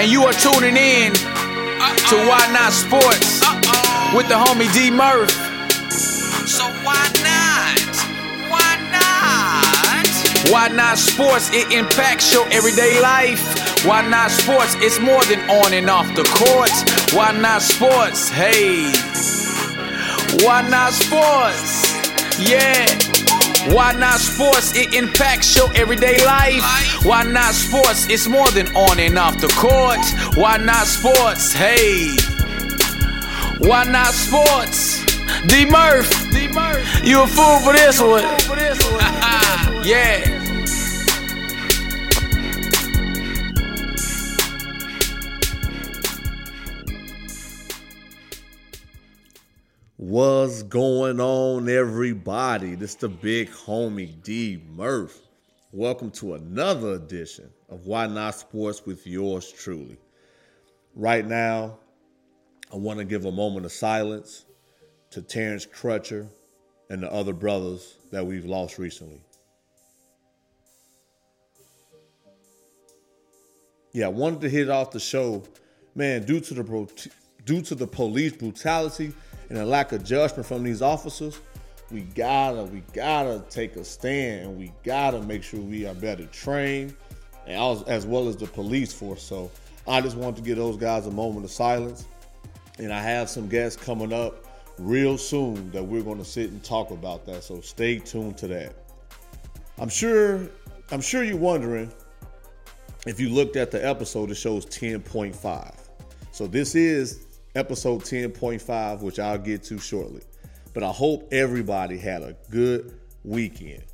And you are tuning in to Why Not Sports with the homie D Murph. So why not? Why not? Why Not Sports, it impacts your everyday life. Why Not Sports, it's more than on and off the courts. Why Not Sports, hey. Why Not Sports? Yeah. Why not sports? It impacts your everyday life. Why not sports? It's more than on and off the court. Why not sports? Hey. Why not sports? D Murph. D Murph. You a fool for this one. yeah. What's going on, everybody? This is the big homie D Murph. Welcome to another edition of Why Not Sports with yours truly. Right now, I want to give a moment of silence to Terrence Crutcher and the other brothers that we've lost recently. Yeah, I wanted to hit off the show, man, due to the due to the police brutality and a lack of judgment from these officers, we gotta, we gotta take a stand and we gotta make sure we are better trained and as, well as the police force. So I just want to give those guys a moment of silence. And I have some guests coming up real soon that we're gonna sit and talk about that. So stay tuned to that. I'm sure, I'm sure you're wondering if you looked at the episode, it shows 10.5. So this is episode 10.5, which I'll get to shortly. But I hope everybody had a good weekend.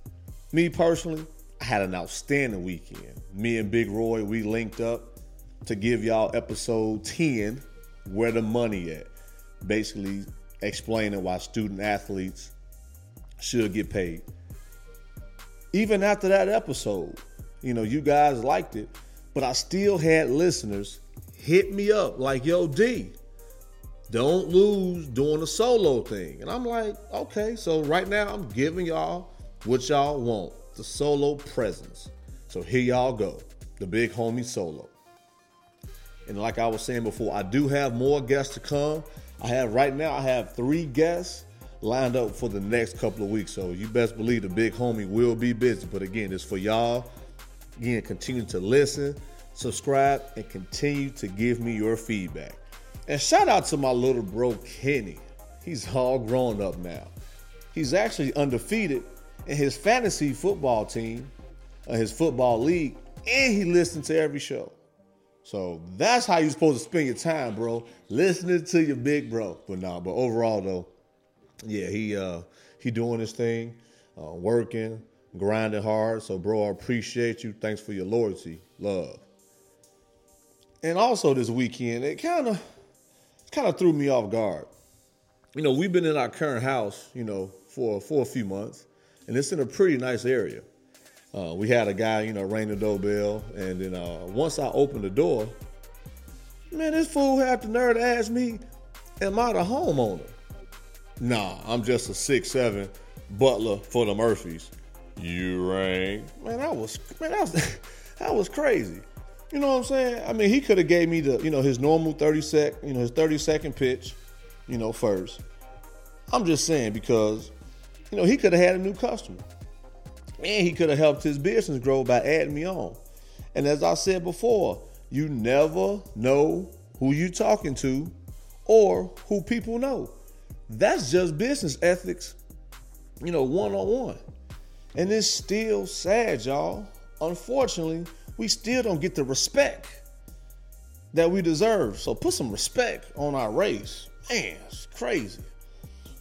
Me personally, I had an outstanding weekend. Me and Big Roy, we linked up to give y'all episode 10, Where the Money At. Basically explaining why student athletes should get paid. Even after that episode, you know, you guys liked it, but I still had listeners hit me up like, yo, D, don't lose doing a solo thing. And I'm like, okay, so right now I'm giving y'all what y'all want the solo presence. So here y'all go, the big homie solo. And like I was saying before, I do have more guests to come. I have right now, I have three guests lined up for the next couple of weeks. So you best believe the big homie will be busy. But again, it's for y'all. Again, continue to listen, subscribe, and continue to give me your feedback. And shout out to my little bro Kenny. He's all grown up now. He's actually undefeated in his fantasy football team, uh, his football league, and he listens to every show. So that's how you're supposed to spend your time, bro. Listening to your big bro. But nah, but overall though, yeah, he uh he doing his thing, uh, working, grinding hard. So bro, I appreciate you. Thanks for your loyalty, love. And also this weekend, it kind of kind of threw me off guard. You know, we've been in our current house, you know, for for a few months, and it's in a pretty nice area. Uh, we had a guy, you know, ring the doorbell, and then uh, once I opened the door, man, this fool had the nerve to ask me, "Am I the homeowner?" Nah, I'm just a six seven butler for the Murphys. You rang, man. That was man, that was that was crazy. You know what I'm saying? I mean, he could have gave me the, you know, his normal 30 sec, you know, his 30 second pitch, you know, first. I'm just saying because, you know, he could have had a new customer. And he could have helped his business grow by adding me on. And as I said before, you never know who you're talking to or who people know. That's just business ethics, you know, one on one. And it's still sad, y'all. Unfortunately, we still don't get the respect that we deserve. So put some respect on our race. Man, it's crazy.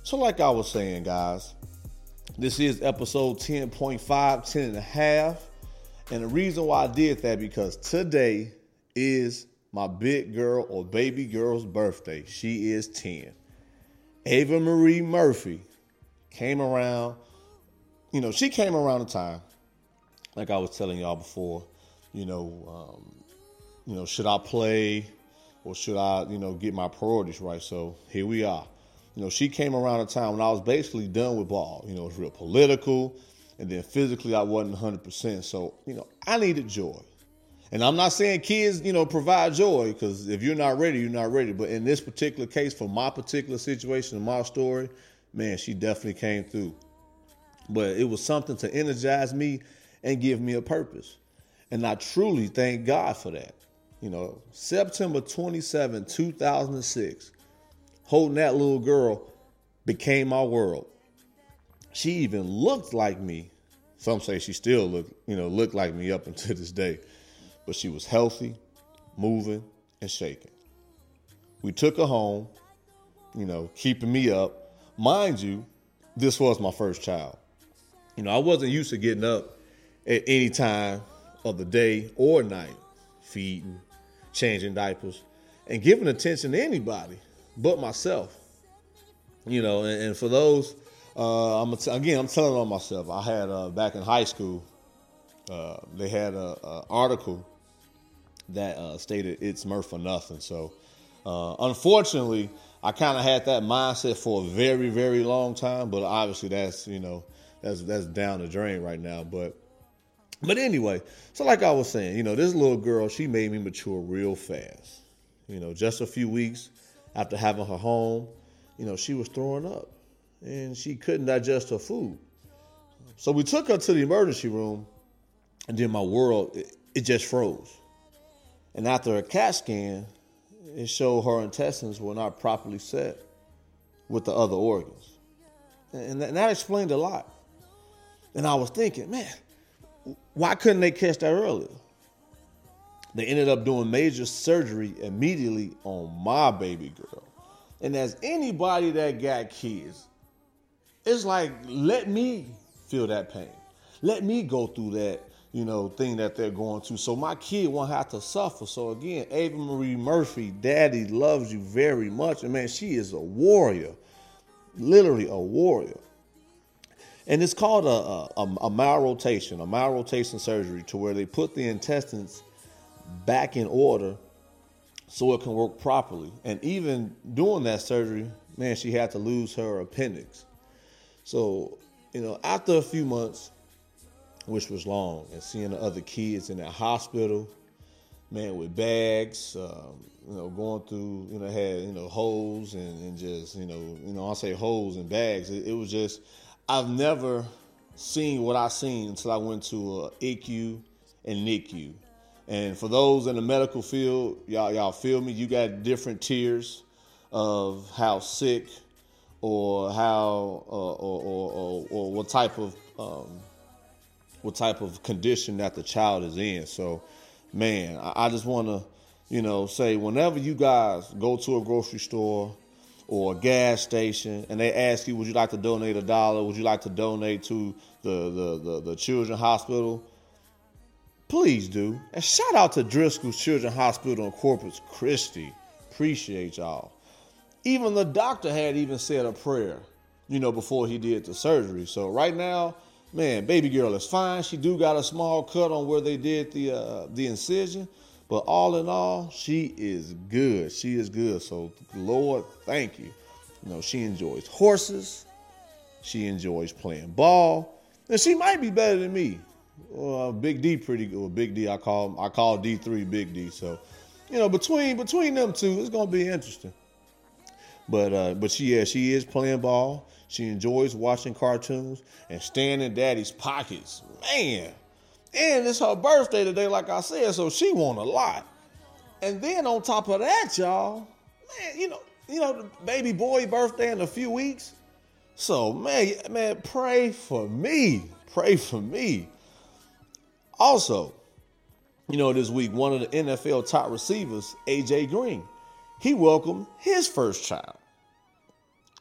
So, like I was saying, guys, this is episode 10.5, 10 and a half. And the reason why I did that because today is my big girl or baby girl's birthday. She is 10. Ava Marie Murphy came around, you know, she came around the time, like I was telling y'all before, you know, um, you know, should I play or should I, you know, get my priorities right? So here we are. You know, she came around a time when I was basically done with ball. You know, it was real political, and then physically I wasn't 100%. So, you know, I needed joy. And I'm not saying kids, you know, provide joy because if you're not ready, you're not ready. But in this particular case, for my particular situation, and my story, man, she definitely came through. But it was something to energize me and give me a purpose. And I truly thank God for that. You know, September 27, 2006, holding that little girl became my world. She even looked like me. Some say she still look, you know, looked like me up until this day. But she was healthy, moving, and shaking. We took her home, you know, keeping me up. Mind you, this was my first child. You know, I wasn't used to getting up at any time of the day or night, feeding, changing diapers, and giving attention to anybody but myself. You know, and, and for those, uh, I'm again, I'm telling on myself. I had uh, back in high school, uh, they had an article that uh, stated it's Murph for nothing. So, uh, unfortunately, I kind of had that mindset for a very, very long time. But obviously, that's you know, that's that's down the drain right now. But but anyway, so like I was saying, you know, this little girl, she made me mature real fast. You know, just a few weeks after having her home, you know, she was throwing up and she couldn't digest her food. So we took her to the emergency room, and then my world, it, it just froze. And after a CAT scan, it showed her intestines were not properly set with the other organs. And that, and that explained a lot. And I was thinking, man, why couldn't they catch that earlier? They ended up doing major surgery immediately on my baby girl. And as anybody that got kids, it's like, let me feel that pain. Let me go through that, you know, thing that they're going through. So my kid won't have to suffer. So again, Ava Marie Murphy, daddy loves you very much. And man, she is a warrior. Literally a warrior. And it's called a, a, a malrotation, a malrotation surgery, to where they put the intestines back in order so it can work properly. And even doing that surgery, man, she had to lose her appendix. So, you know, after a few months, which was long, and seeing the other kids in that hospital, man, with bags, um, you know, going through, you know, had you know holes and, and just, you know, you know, I say holes and bags. It, it was just I've never seen what I seen until I went to a ICU and NICU. And for those in the medical field, y'all y'all feel me? You got different tiers of how sick or how uh, or, or, or, or, what type of um, what type of condition that the child is in. So, man, I, I just want to you know say whenever you guys go to a grocery store or a gas station and they ask you, would you like to donate a dollar? Would you like to donate to the, the, the, the children's hospital? Please do. And shout out to Driscoll's Children's Hospital in Corpus Christi. Appreciate y'all. Even the doctor had even said a prayer, you know, before he did the surgery. So right now, man, baby girl is fine. She do got a small cut on where they did the uh, the incision, but all in all, she is good. She is good. So, Lord, thank you. You know, she enjoys horses. She enjoys playing ball. And she might be better than me. Well, Big D pretty good. Big D, I call I call D three Big D. So, you know, between between them two, it's gonna be interesting. But uh, but she yeah, she is playing ball. She enjoys watching cartoons and staying in daddy's pockets. Man, and it's her birthday today, like I said, so she won a lot. And then on top of that, y'all, man, you know, you know, the baby boy birthday in a few weeks. So man, man, pray for me. Pray for me. Also, you know, this week, one of the NFL top receivers, AJ Green, he welcomed his first child.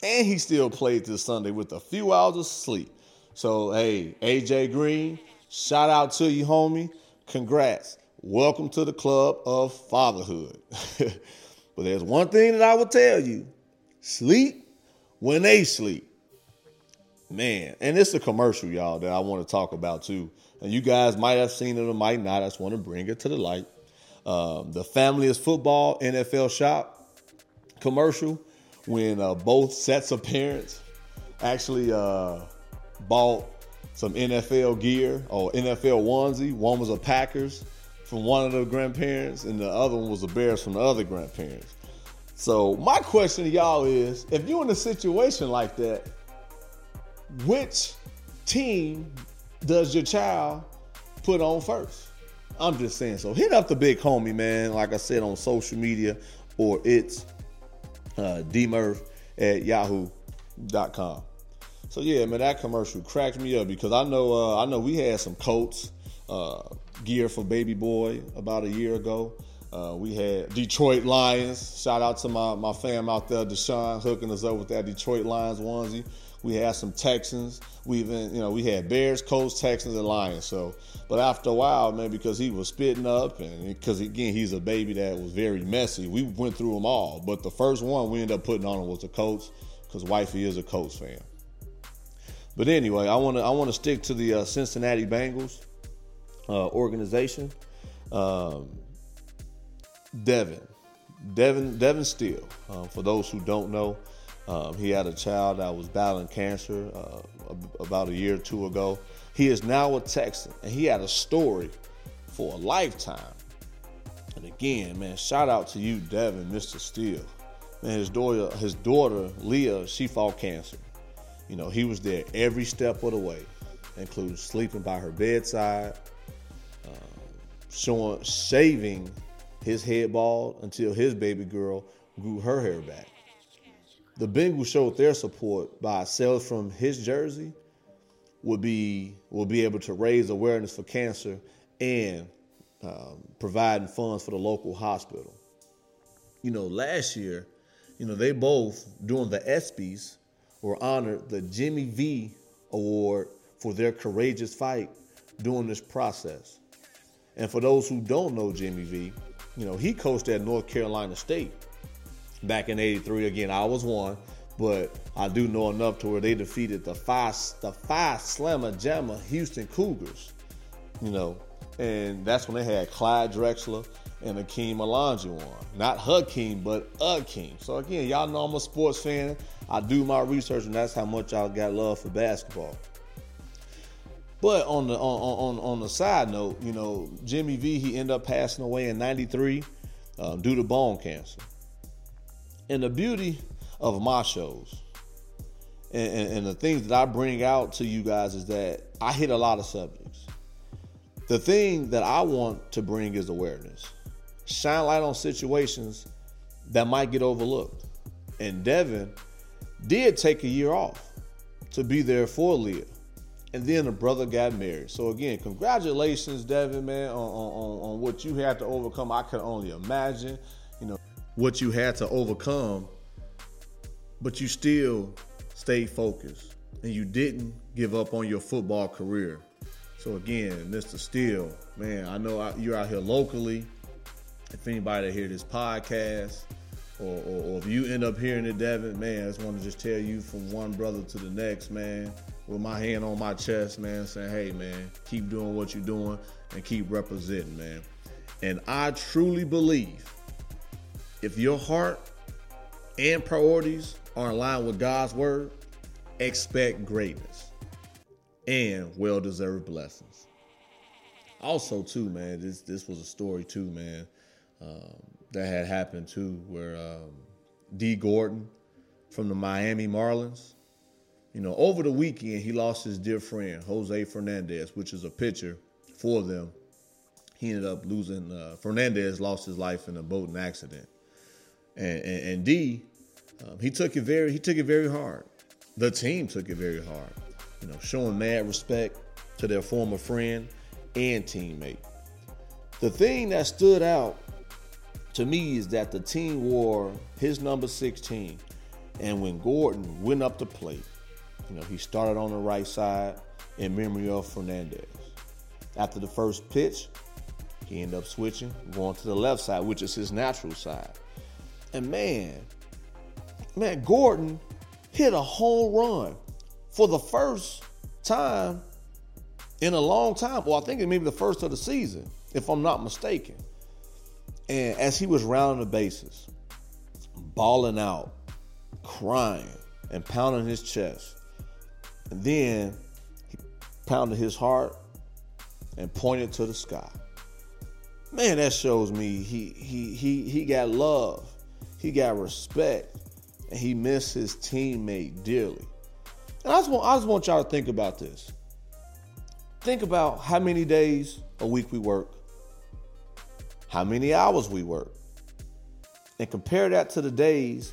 And he still played this Sunday with a few hours of sleep. So, hey, AJ Green, Shout out to you, homie. Congrats. Welcome to the club of fatherhood. but there's one thing that I will tell you sleep when they sleep. Man, and it's a commercial, y'all, that I want to talk about too. And you guys might have seen it or might not. I just want to bring it to the light. Um, the Family is Football NFL Shop commercial when uh, both sets of parents actually uh, bought some NFL gear or NFL onesie. One was a Packers, from one of the grandparents, and the other one was a bears from the other grandparents. So my question to y'all is: If you're in a situation like that, which team does your child put on first? I'm just saying. So hit up the big homie, man. Like I said on social media, or it's uh, dmurph at yahoo.com. So yeah, man, that commercial cracked me up because I know uh, I know we had some coats uh, gear for baby boy about a year ago. Uh, we had Detroit Lions. Shout out to my, my fam out there, Deshaun, hooking us up with that Detroit Lions onesie. We had some Texans. We even, you know, we had Bears, Colts, Texans, and Lions. So, but after a while, man, because he was spitting up, and because again, he's a baby that was very messy. We went through them all, but the first one we ended up putting on him was the Colts, because wifey is a Colts fan. But anyway, I want to I want to stick to the uh, Cincinnati Bengals uh, organization. Um, Devon, Devon, Devon Still. Um, for those who don't know, um, he had a child that was battling cancer uh, about a year or two ago. He is now a Texan, and he had a story for a lifetime. And again, man, shout out to you, Devon, Mr. Still. Man, his daughter, his daughter Leah, she fought cancer. You know, he was there every step of the way, including sleeping by her bedside, uh, showing, shaving his head bald until his baby girl grew her hair back. The Bengals showed their support by sales from his jersey would be will be able to raise awareness for cancer and um, providing funds for the local hospital. You know, last year, you know, they both during the ESPYS were honored the Jimmy V Award for their courageous fight during this process. And for those who don't know Jimmy V, you know, he coached at North Carolina State back in 83. Again, I was one, but I do know enough to where they defeated the Phi the Phi Slama Jama Houston Cougars. You know, and that's when they had Clyde Drexler and Akeem Olajuwon. Not Hakeem, but Akeem. So again, y'all know I'm a sports fan. I do my research, and that's how much I got love for basketball. But on the on, on on the side note, you know, Jimmy V he ended up passing away in '93 um, due to bone cancer. And the beauty of my shows and, and, and the things that I bring out to you guys is that I hit a lot of subjects. The thing that I want to bring is awareness. Shine light on situations that might get overlooked. And Devon did take a year off to be there for Leah and then the brother got married. So again, congratulations, Devon, man, on, on, on what you had to overcome. I can only imagine, you know, what you had to overcome, but you still stayed focused and you didn't give up on your football career. So again, Mr. Still, man, I know you're out here locally. If anybody hear this podcast, or, or, or, if you end up hearing it, Devon, man, I just want to just tell you from one brother to the next, man with my hand on my chest, man, saying, hey, man, keep doing what you're doing and keep representing, man. And I truly believe if your heart and priorities are in line with God's word, expect greatness and well deserved blessings. Also, too, man, this this was a story too, man, um, that had happened too, where um, Dee Gordon from the Miami Marlins you know, over the weekend, he lost his dear friend, Jose Fernandez, which is a pitcher for them. He ended up losing, uh, Fernandez lost his life in a boating accident. And, and, and D, um, he took it very, he took it very hard. The team took it very hard, you know, showing mad respect to their former friend and teammate. The thing that stood out to me is that the team wore his number 16. And when Gordon went up to plate, you know, he started on the right side in memory of Fernandez. After the first pitch, he ended up switching, going to the left side, which is his natural side. And man, man, Gordon hit a home run for the first time in a long time. Well, I think it may be the first of the season, if I'm not mistaken. And as he was rounding the bases, bawling out, crying, and pounding his chest, and then he pounded his heart and pointed to the sky. man, that shows me he he he he got love, he got respect, and he missed his teammate dearly. And I just want I just want y'all to think about this. Think about how many days a week we work, how many hours we work, and compare that to the days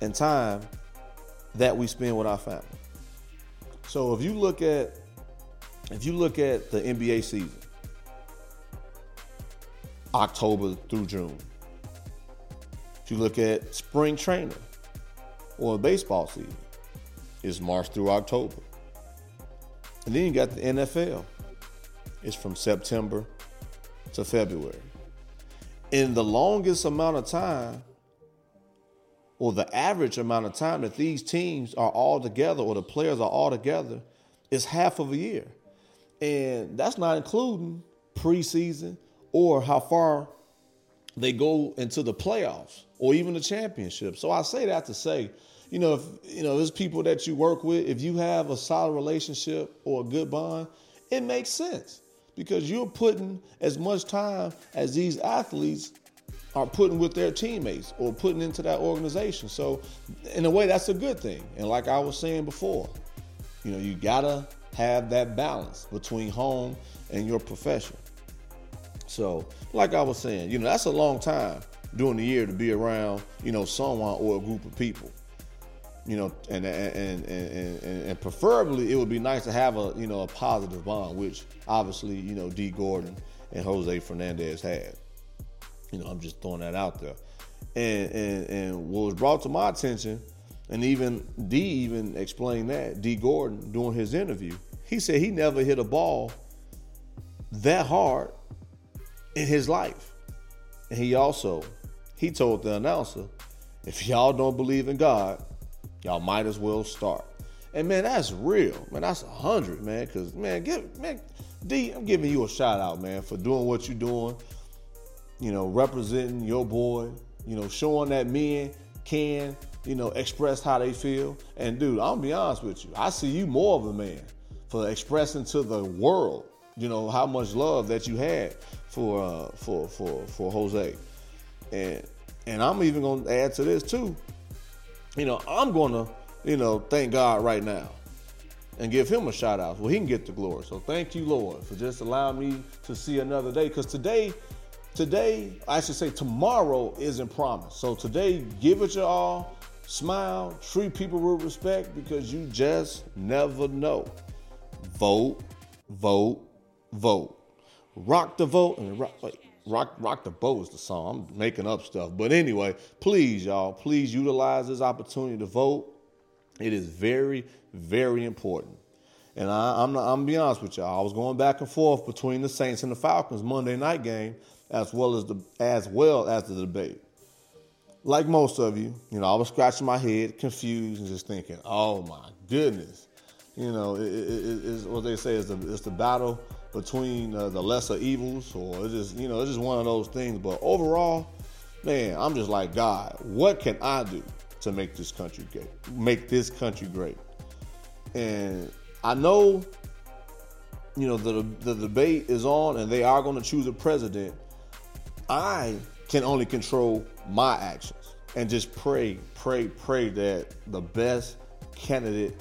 and time that we spend with our family. So if you look at if you look at the NBA season, October through June. If you look at spring training or baseball season, it's March through October. And then you got the NFL. It's from September to February. In the longest amount of time, or the average amount of time that these teams are all together or the players are all together, is half of a year. And that's not including preseason or how far they go into the playoffs or even the championship. So I say that to say, you know, if you know, there's people that you work with, if you have a solid relationship or a good bond, it makes sense because you're putting as much time as these athletes are putting with their teammates or putting into that organization. So, in a way, that's a good thing. And like I was saying before, you know, you gotta have that balance between home and your profession. So, like I was saying, you know, that's a long time during the year to be around, you know, someone or a group of people. You know, and and, and and and preferably it would be nice to have a you know a positive bond, which obviously you know Dee Gordon and Jose Fernandez had. You know, I'm just throwing that out there. And and and what was brought to my attention, and even D even explained that Dee Gordon during his interview, he said he never hit a ball that hard in his life. And he also he told the announcer, if y'all don't believe in God, y'all might as well start. And man, that's real. Man, that's a hundred, man. Cause man, give man, D, I'm giving you a shout out, man, for doing what you're doing. You know, representing your boy, you know, showing that men can, you know, express how they feel. And dude, I'm gonna be honest with you. I see you more of a man for expressing to the world, you know, how much love that you had for uh, for for for Jose, and and I'm even gonna add to this too. You know, I'm gonna you know thank God right now and give him a shout out so he can get the glory. So thank you, Lord, for just allowing me to see another day. Because today, today, I should say tomorrow isn't promised. So today, give it your all, smile, treat people with respect because you just never know. Vote, vote, vote rock the vote and rock, wait, rock rock the boat is the song. I'm making up stuff, but anyway, please y'all, please utilize this opportunity to vote. It is very very important. And I, am I'm be honest with y'all. I was going back and forth between the Saints and the Falcons Monday night game, as well as the as well as the debate. Like most of you, you know, I was scratching my head, confused, and just thinking, "Oh my goodness," you know, it, it, it's what they say is the it's the battle between uh, the lesser evils, or it's just you know it's just one of those things. But overall, man, I'm just like God. What can I do to make this country great? Make this country great? And I know, you know, the the debate is on, and they are going to choose a president. I can only control my actions and just pray, pray, pray that the best candidate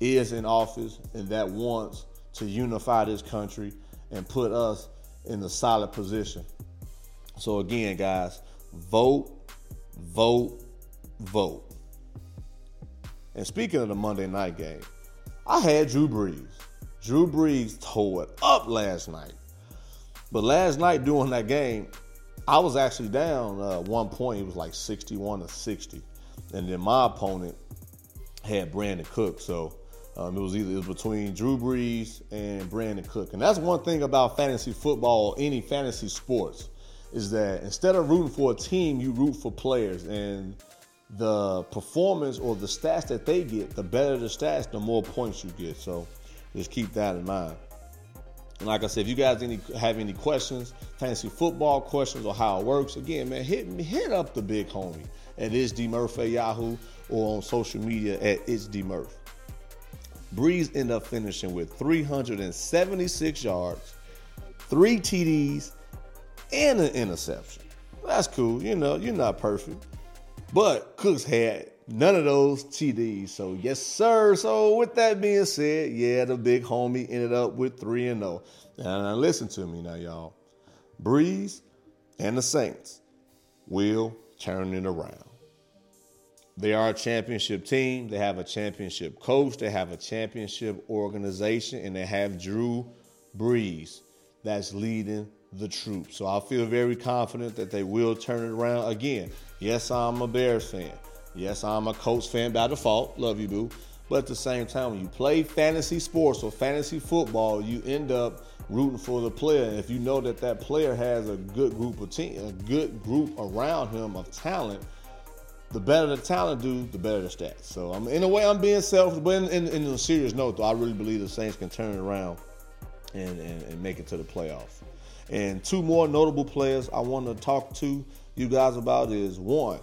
is in office and that wants to unify this country and put us in a solid position. So, again, guys, vote, vote, vote. And speaking of the Monday night game, I had Drew Brees. Drew Brees tore it up last night. But last night during that game, I was actually down uh, one point. It was like 61 to 60. And then my opponent had Brandin Cook. So um, it was either it was between Drew Brees and Brandin Cook, and that's one thing about fantasy football, any fantasy sports, is that instead of rooting for a team, you root for players, and the performance or the stats that they get, the better the stats, the more points you get. So just keep that in mind. And like I said, if you guys any have any questions, fantasy football questions or how it works, again, man, hit hit up the big homie at It's Murph at Yahoo or on social media at It's Murph. Brees ended up finishing with 376 yards, three TDs, and an interception. That's cool. You know, you're not perfect. But Cooks had none of those TDs. So, yes, sir. So, with that being said, yeah, the big homie ended up with 3 and 0. Now, listen to me now, y'all. Brees and the Saints will turn it around. They are a championship team. They have a championship coach. They have a championship organization, and they have Drew Brees that's leading the troops. So I feel very confident that they will turn it around. Again, yes, I'm a Bears fan. Yes, I'm a Colts fan by default. Love you, boo. But at the same time, when you play fantasy sports or fantasy football, you end up rooting for the player. And if you know that that player has a good group of team, a good group around him of talent, the better the talent do, the better the stats. So I'm in a way I'm being selfish, but in, in, in a serious note, though, I really believe the Saints can turn it around and, and, and make it to the playoffs. And two more notable players I want to talk to you guys about is one,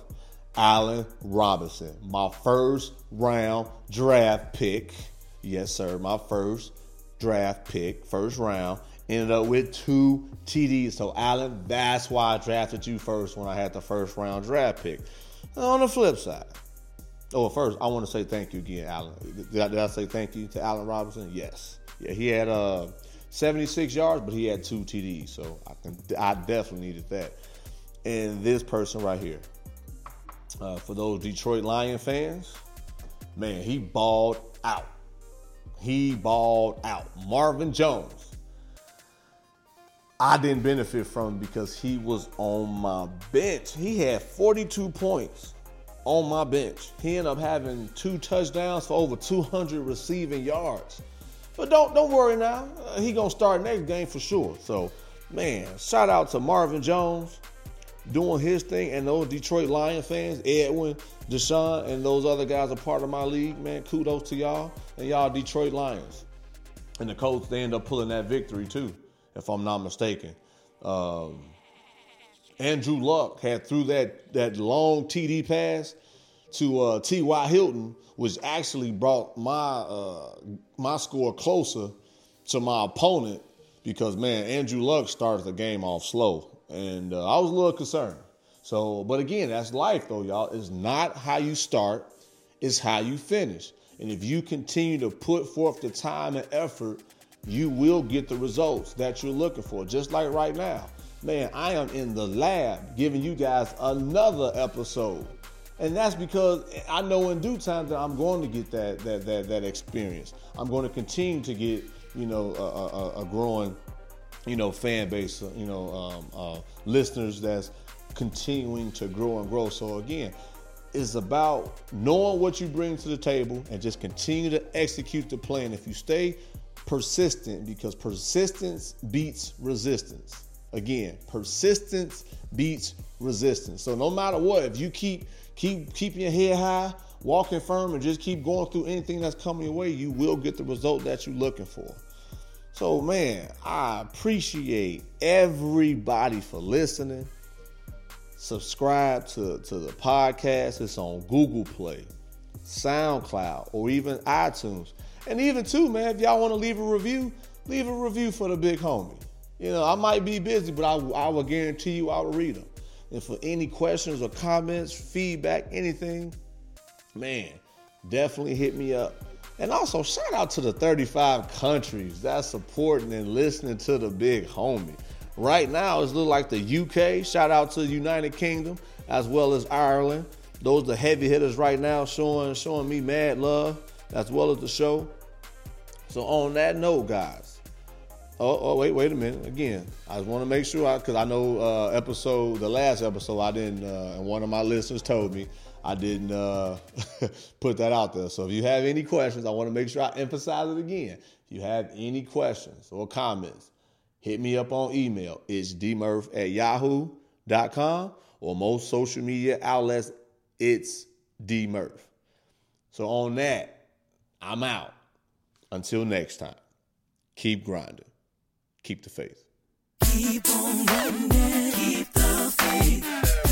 Allen Robinson, my first round draft pick. Yes, sir, my first draft pick, first round. Ended up with two TDs. So, Allen, that's why I drafted you first when I had the first round draft pick. On the flip side, oh, first, I want to say thank you again, Allen. Did I, did I say thank you to Allen Robinson? Yes. Yeah, he had uh, 76 yards, but he had two TDs, so I can I definitely needed that. And this person right here, uh, for those Detroit Lion fans, man, he balled out. He balled out. Marvin Jones. I didn't benefit from because he was on my bench. He had 42 points on my bench. He ended up having two touchdowns for over 200 receiving yards. But don't don't worry now. Uh, he gonna start next game for sure. So, man, shout out to Marvin Jones doing his thing and those Detroit Lion fans, Edwin, Deshaun, and those other guys are part of my league. Man, kudos to y'all and y'all Detroit Lions. And the Colts they end up pulling that victory too if I'm not mistaken. Um, Andrew Luck had threw that that long TD pass to uh, T.Y. Hilton, which actually brought my uh, my score closer to my opponent because man, Andrew Luck started the game off slow, and uh, I was a little concerned. So, but again, that's life though, y'all. It's not how you start, it's how you finish. And if you continue to put forth the time and effort you will get the results that you're looking for. Just like right now, man, I am in the lab giving you guys another episode. And that's because I know in due time that I'm going to get that that that, that experience. I'm going to continue to get you know a, a, a growing you know fan base, you know um, uh, listeners that's continuing to grow and grow. So again, it's about knowing what you bring to the table and just continue to execute the plan. If you stay persistent because persistence beats resistance. Again, persistence beats resistance. So no matter what, if you keep keep keeping your head high, walking firm, and just keep going through anything that's coming your way, you will get the result that you're looking for. So man, I appreciate everybody for listening. Subscribe to, to the podcast. It's on Google Play, SoundCloud, or even iTunes. And even too, man, if y'all want to leave a review, leave a review for the big homie. You know, I might be busy, but I, I will guarantee you I will read them. And for any questions or comments, feedback, anything, man, definitely hit me up. And also, shout out to the 35 countries that's supporting and listening to the big homie. Right now, it's looking like the UK. Shout out to the United Kingdom as well as Ireland. Those are the heavy hitters right now, showing showing me mad love as well as the show. So on that note, guys. Oh, oh wait, wait a minute. Again, I just want to make sure I, because I know uh, episode, the last episode, I didn't, uh, and one of my listeners told me I didn't uh, put that out there. So if you have any questions, I want to make sure I emphasize it again. If you have any questions or comments, hit me up on email. It's dmurph at yahoo.com or most social media outlets, it's dmurph. So on that, I'm out. Until next time, keep grinding, keep the faith. Keep on grinding, keep the faith.